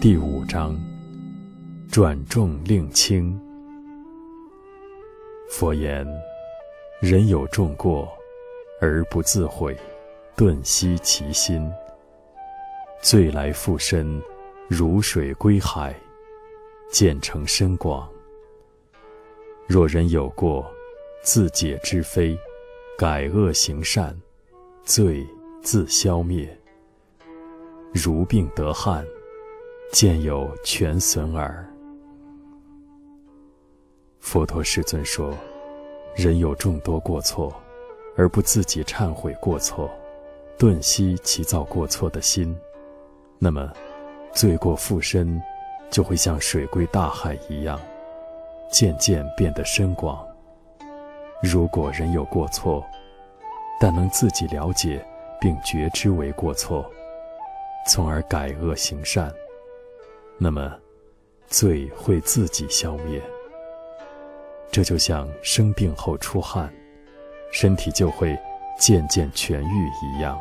第五章：转重令轻。佛言：人有重过，而不自悔，顿息其心。罪来复身，如水归海，渐成深广。若人有过，自解之非，改恶行善，罪自消灭。如病得汗，见有全损耳。佛陀世尊说：人有众多过错，而不自己忏悔过错，顿息其造过错的心，那么罪过附身，就会像水归大海一样，渐渐变得深广。如果人有过错，但能自己了解并觉知为过错，从而改恶行善，那么罪会自己消灭。这就像生病后出汗，身体就会渐渐痊愈一样。